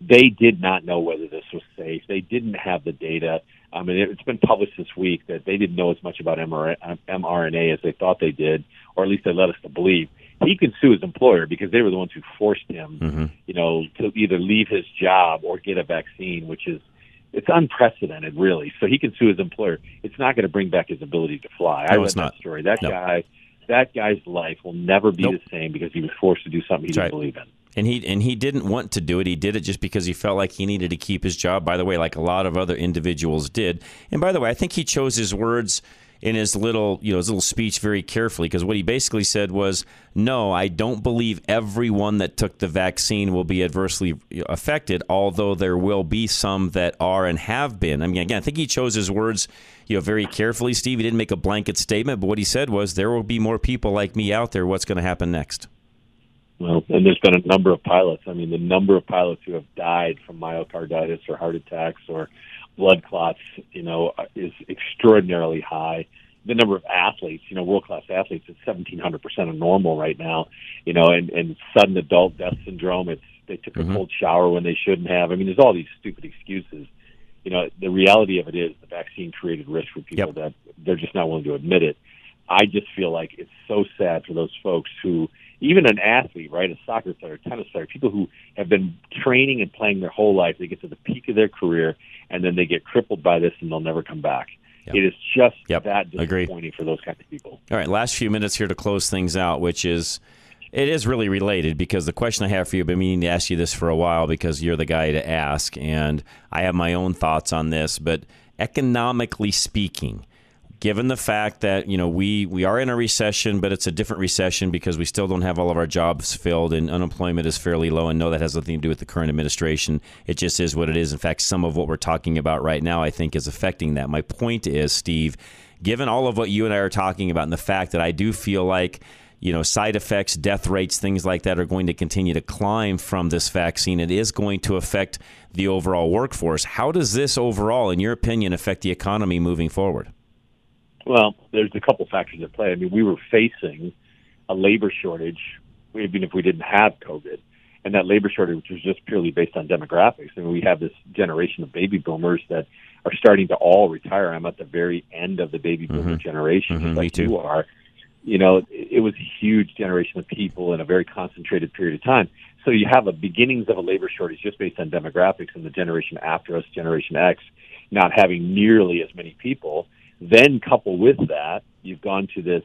they did not know whether this was safe. They didn't have the data. I mean, it's been published this week that they didn't know as much about mRNA as they thought they did, or at least they led us to believe. He can sue his employer because they were the ones who forced him, mm-hmm. you know, to either leave his job or get a vaccine, which is it's unprecedented, really. So he can sue his employer. It's not going to bring back his ability to fly. No, I read that not. story. That No. guy that guy's life will never be Nope. the same because he was forced to do something he That's didn't right. believe in. And he and he didn't want to do it. He did it just because he felt like he needed to keep his job. By the way, like a lot of other individuals did. And by the way, I think he chose his words in his little you know his little speech very carefully because what he basically said was, "No, I don't believe everyone that took the vaccine will be adversely affected. Although there will be some that are and have been." I mean, again, I think he chose his words you know very carefully. Steve, he didn't make a blanket statement, but what he said was, "There will be more people like me out there. What's going to happen next?" Well, and there's been a number of pilots. I mean, the number of pilots who have died from myocarditis or heart attacks or blood clots, you know, is extraordinarily high. The number of athletes, you know, world class athletes, it's 1,700 percent of normal right now. You know, and and sudden adult death syndrome. It's they took a Mhm. cold shower when they shouldn't have. I mean, there's all these stupid excuses. You know, the reality of it is the vaccine created risk for people that they're just not willing to admit it. I just feel like it's so sad for those folks who, even an athlete, right, a soccer player, tennis player, people who have been training and playing their whole life, they get to the peak of their career and then they get crippled by this and they'll never come back. It is just Yep. that Agree. disappointing for those kind of people. All right, last few minutes here to close things out, which is It is really related because the question I have for you, I've been meaning to ask you this for a while because you're the guy to ask, and I have my own thoughts on this. But economically speaking, given the fact that you know we we are in a recession, but it's a different recession because we still don't have all of our jobs filled and unemployment is fairly low. And no, that has nothing to do with the current administration. It just is what it is. In fact, some of what we're talking about right now, I think, is affecting that. My point is, Steve, given all of what you and I are talking about, and the fact that I do feel like you know, side effects, death rates, things like that are going to continue to climb from this vaccine. It is going to affect the overall workforce. How does this overall, in your opinion, affect the economy moving forward? Well, there's a couple factors at play. I mean, we were facing a labor shortage even if we didn't have COVID. And that labor shortage was just purely based on demographics. I mean, we have this generation of baby boomers that are starting to all retire. I'm at the very end of the baby boomer mm-hmm. generation, mm-hmm, like you are. You know, it, was a huge generation of people in a very concentrated period of time. So you have a beginnings of a labor shortage just based on demographics and the generation after us, Generation X, not having nearly as many people. Then couple with that, you've gone to this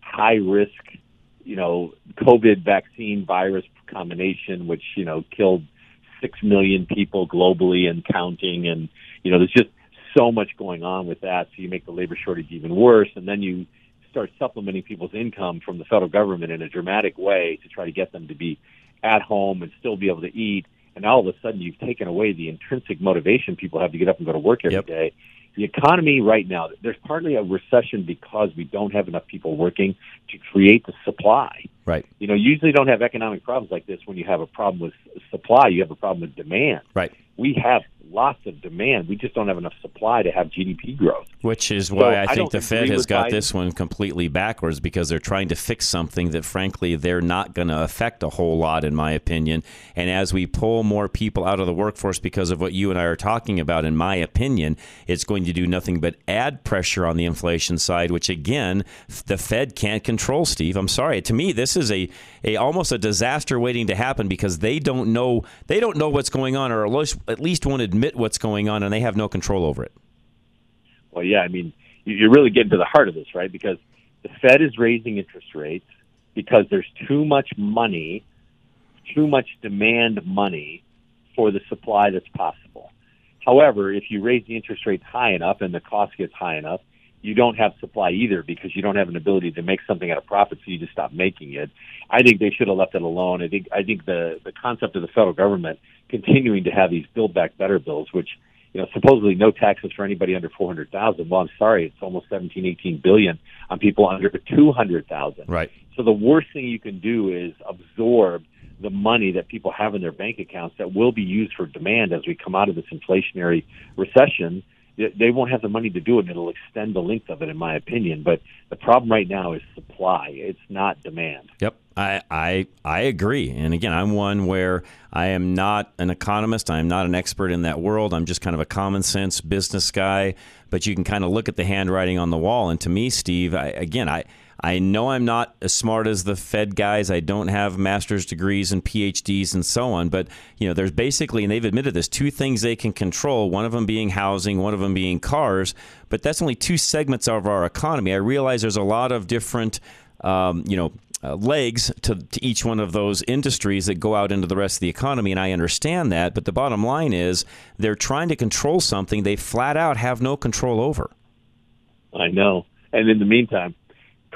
high risk, you know, COVID vaccine virus combination, which, you know, killed six million people globally and counting. And, you know, there's just so much going on with that. So you make the labor shortage even worse. And then you start supplementing people's income from the federal government in a dramatic way to try to get them to be at home and still be able to eat. And all of a sudden, you've taken away the intrinsic motivation people have to get up and go to work every Yep. day. The economy right now, there's partly a recession because we don't have enough people working to create the supply. Right. You know, usually don't have economic problems like this when you have a problem with supply, you have a problem with demand. Right. We have lots of demand. We just don't have enough supply to have GDP growth. Which is why I I think don't the Fed has got Biden. this one completely backwards because they're trying to fix something that, frankly, they're not going to affect a whole lot, in my opinion. And as we pull more people out of the workforce because of what you and I are talking about, in my opinion, it's going to do nothing but add pressure on the inflation side, which again, the Fed can't control. Steve, I'm sorry. To me, this is a, a almost a disaster waiting to happen because they don't know they don't know what's going on, or at least, at least won't admit what's going on, and they have no control over it. Well, yeah, I mean, you- you're really getting to the heart of this, right? Because the Fed is raising interest rates because there's too much money, too much demand money for the supply that's possible. However, if you raise the interest rates high enough and the cost gets high enough, you don't have supply either because you don't have an ability to make something at a profit, so you just stop making it. I think they should have left it alone. I think I think the the concept of the federal government continuing to have these build back better bills, which you know supposedly no taxes for anybody under four hundred thousand. Well, I'm sorry, it's almost seventeen, eighteen billion on people under two hundred thousand. Right. So the worst thing you can do is absorb the money that people have in their bank accounts that will be used for demand as we come out of this inflationary recession. They- won't have the money to do it, and it'll extend the length of it, in my opinion. But the problem right now is supply; it's not demand. Yep, I, I I agree. And again, I'm one where I am not an economist. I'm not an expert in that world. I'm just kind of a common sense business guy. But you can kind of look at the handwriting on the wall. And to me, Steve, I, again, I I know I'm not as smart as the Fed guys. I don't have master's degrees and PhDs and so on. But you know, there's basically, and they've admitted this, two things they can control. One of them being housing, one of them being cars. But that's only two segments of our economy. I realize there's a lot of different, um, you know. Uh, legs to, to each one of those industries that go out into the rest of the economy, and I understand that. But the bottom line is they're trying to control something they flat out have no control over. I know. And in the meantime,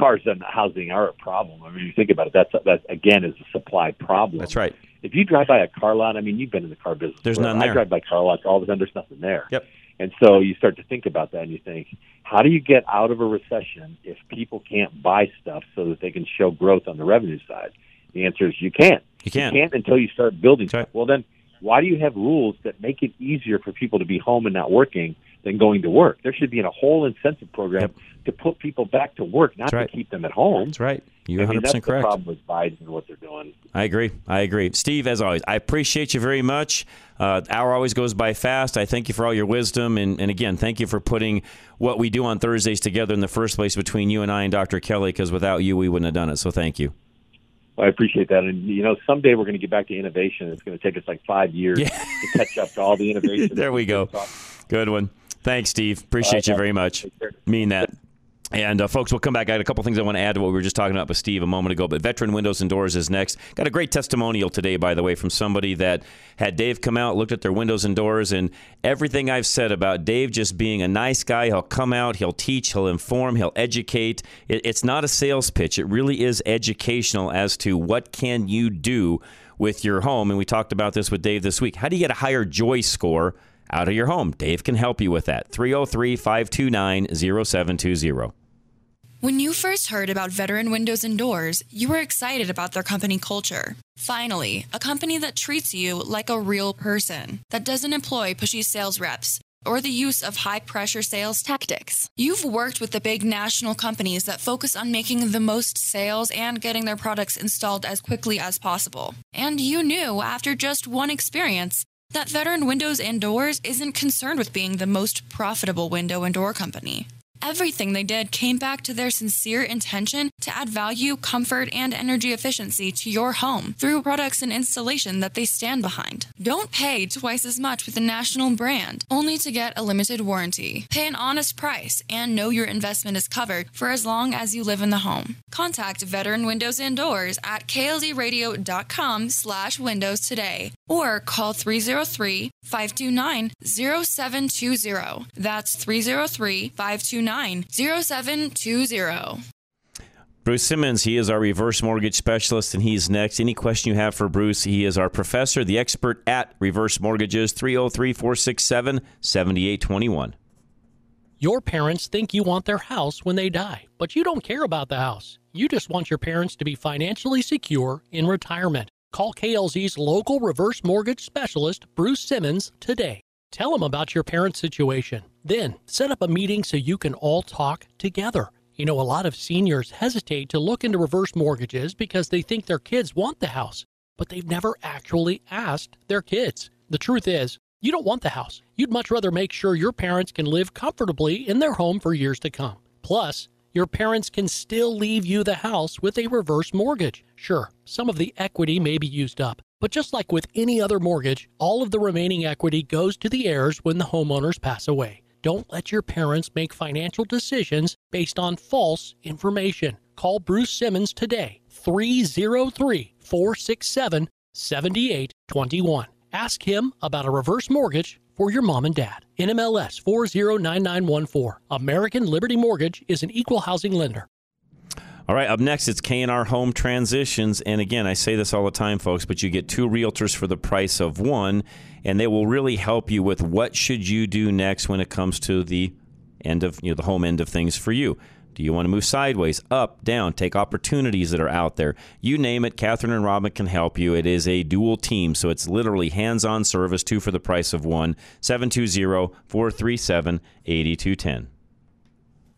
cars and housing are a problem. I mean, you think about it. That's that again is a supply problem. That's right. If you drive by a car lot, I mean, you've been in the car business. There's none there. I drive by car lots all the time. There's nothing there. Yep. And so you start to think about that, and you think, how do you get out of a recession if people can't buy stuff so that they can show growth on the revenue side? The answer is you can't. You can't. You can't until you start building stuff. Well, then why do you have rules that make it easier for people to be home and not working than going to work? There should be a whole incentive program to put people back to work, not right. to keep them at home. That's right. You're 100% that's correct. the problem with Biden and what they're doing. I agree. I agree. Steve, as always, I appreciate you very much. Uh, the hour always goes by fast. I thank you for all your wisdom. And, and again, thank you for putting what we do on Thursdays together in the first place between you and I and Dr. Kelly, because without you, we wouldn't have done it. So thank you. I appreciate that. And, you know, someday we're going to get back to innovation. It's going to take us like five years to catch up to all the (laughs) innovation. there we go. Good one. Thanks, Steve. Appreciate you very much. Mean that. And uh, folks, we'll come back. I had a couple things I want to add to what we were just talking about with Steve a moment ago. But Veteran Windows and Doors is next. Got a great testimonial today, by the way, from somebody that had Dave come out, looked at their windows and doors, and everything I've said about Dave just being a nice guy. He'll come out, he'll teach, he'll inform, he'll educate. It, it's not a sales pitch. It really is educational as to what can you do with your home. And we talked about this with Dave this week. How do you get a higher joy score? Out of your home. Dave can help you with that. 303 529 0720. When you first heard about Veteran Windows and Doors, you were excited about their company culture. Finally, a company that treats you like a real person, that doesn't employ pushy sales reps or the use of high pressure sales tactics. You've worked with the big national companies that focus on making the most sales and getting their products installed as quickly as possible. And you knew after just one experience that Veteran Windows and Doors isn't concerned with being the most profitable window and door company. Everything they did came back to their sincere intention to add value, comfort, and energy efficiency to your home through products and installation that they stand behind. Don't pay twice as much with a national brand only to get a limited warranty. Pay an honest price and know your investment is covered for as long as you live in the home. Contact Veteran Windows and Doors at klzradio.com slash windows today or call 303 529 0720. That's 303 529 0720. Bruce Simmons, he is our reverse mortgage specialist, and he's next. Any question you have for Bruce, he is our professor, the expert at reverse mortgages, 303 467 7821. Your parents think you want their house when they die, but you don't care about the house. You just want your parents to be financially secure in retirement. Call KLZ's local reverse mortgage specialist, Bruce Simmons, today. Tell them about your parents' situation. Then set up a meeting so you can all talk together. You know, a lot of seniors hesitate to look into reverse mortgages because they think their kids want the house, but they've never actually asked their kids. The truth is, you don't want the house. You'd much rather make sure your parents can live comfortably in their home for years to come. Plus, your parents can still leave you the house with a reverse mortgage. Sure, some of the equity may be used up, but just like with any other mortgage, all of the remaining equity goes to the heirs when the homeowners pass away. Don't let your parents make financial decisions based on false information. Call Bruce Simmons today, 303 467 7821. Ask him about a reverse mortgage for your mom and dad. NMLS 409914. American Liberty Mortgage is an equal housing lender. All right, up next it's K&R Home Transitions, and again, I say this all the time, folks, but you get two realtors for the price of one, and they will really help you with what should you do next when it comes to the end of you know the home end of things for you. Do you want to move sideways, up, down, take opportunities that are out there? You name it, Catherine and Robin can help you. It is a dual team, so it's literally hands on service, two for the price of one. 720 437 8210.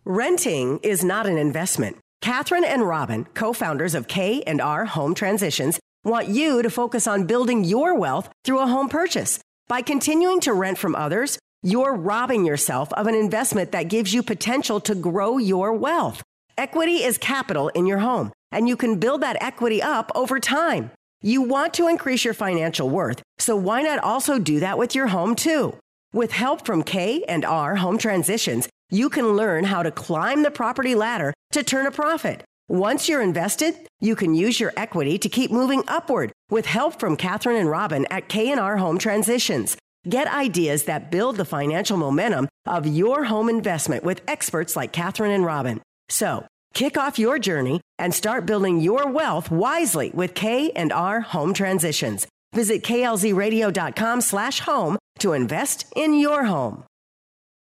Renting is not an investment. Catherine and Robin, co-founders of K and R Home Transitions, want you to focus on building your wealth through a home purchase. By continuing to rent from others, you're robbing yourself of an investment that gives you potential to grow your wealth. Equity is capital in your home, and you can build that equity up over time. You want to increase your financial worth, so why not also do that with your home too? With help from K and R Home Transitions, you can learn how to climb the property ladder to turn a profit. Once you're invested, you can use your equity to keep moving upward with help from Catherine and Robin at K&R Home Transitions. Get ideas that build the financial momentum of your home investment with experts like Catherine and Robin. So, kick off your journey and start building your wealth wisely with K&R Home Transitions. Visit klzradio.com slash home to invest in your home.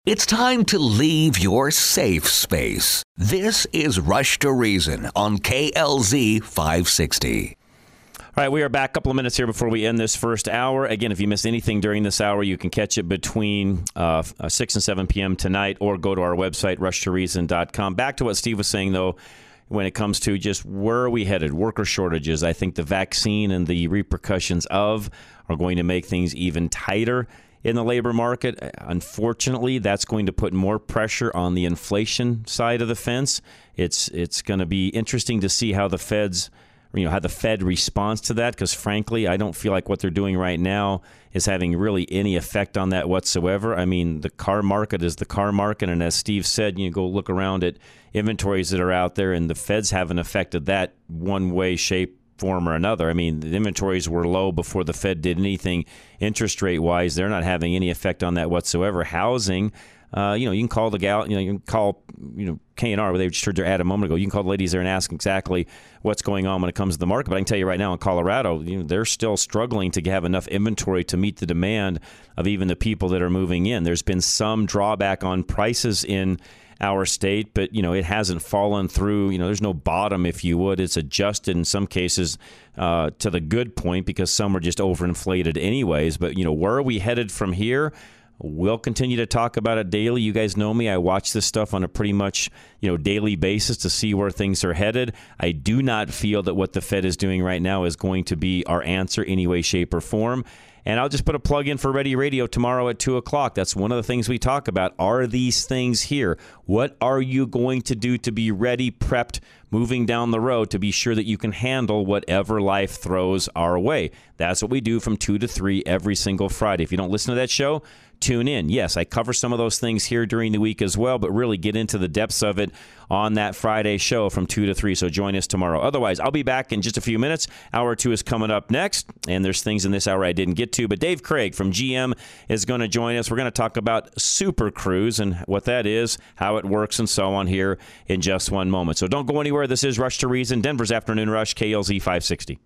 It's time to leave your safe space. This is Rush to Reason on KLZ 560. All right, we are back a couple of minutes here before we end this first hour. Again, if you miss anything during this hour, you can catch it between uh, 6 and 7 p.m. tonight or go to our website, rushtoreason.com. Back to what Steve was saying, though, when it comes to just where are we headed? Worker shortages. I think the vaccine and the repercussions of are going to make things even tighter in the labor market. Unfortunately, that's going to put more pressure on the inflation side of the fence. It's it's going to be interesting to see how the Fed's you know how the Fed responds to that because frankly I don't feel like what they're doing right now is having really any effect on that whatsoever. I mean the car market is the car market and as Steve said you go look around at inventories that are out there and the Feds haven't affected that one way shape form or another. I mean, the inventories were low before the Fed did anything interest rate wise. They're not having any effect on that whatsoever. Housing, uh, you know, you can call the gal, you know, you can call, you know, K and R, where they just heard their ad a moment ago. You can call the ladies there and ask exactly what's going on when it comes to the market. But I can tell you right now, in Colorado, you know, they're still struggling to have enough inventory to meet the demand of even the people that are moving in. There's been some drawback on prices in our state, but you know it hasn't fallen through. You know, there's no bottom, if you would. It's adjusted in some cases uh, to the good point because some are just overinflated, anyways. But you know, where are we headed from here? We'll continue to talk about it daily. You guys know me. I watch this stuff on a pretty much, you know, daily basis to see where things are headed. I do not feel that what the Fed is doing right now is going to be our answer any way, shape, or form. And I'll just put a plug in for Ready Radio tomorrow at 2 o'clock. That's one of the things we talk about. Are these things here? What are you going to do to be ready, prepped, moving down the road to be sure that you can handle whatever life throws our way? That's what we do from 2 to 3 every single Friday. If you don't listen to that show, tune in. Yes, I cover some of those things here during the week as well, but really get into the depths of it on that Friday show from 2 to 3. So join us tomorrow. Otherwise, I'll be back in just a few minutes. Hour two is coming up next, and there's things in this hour I didn't get to. But Dave Craig from GM is going to join us. We're going to talk about Super Cruise and what that is, how it works, and so on here in just one moment. So don't go anywhere. This is Rush to Reason, Denver's Afternoon Rush, KLZ 560.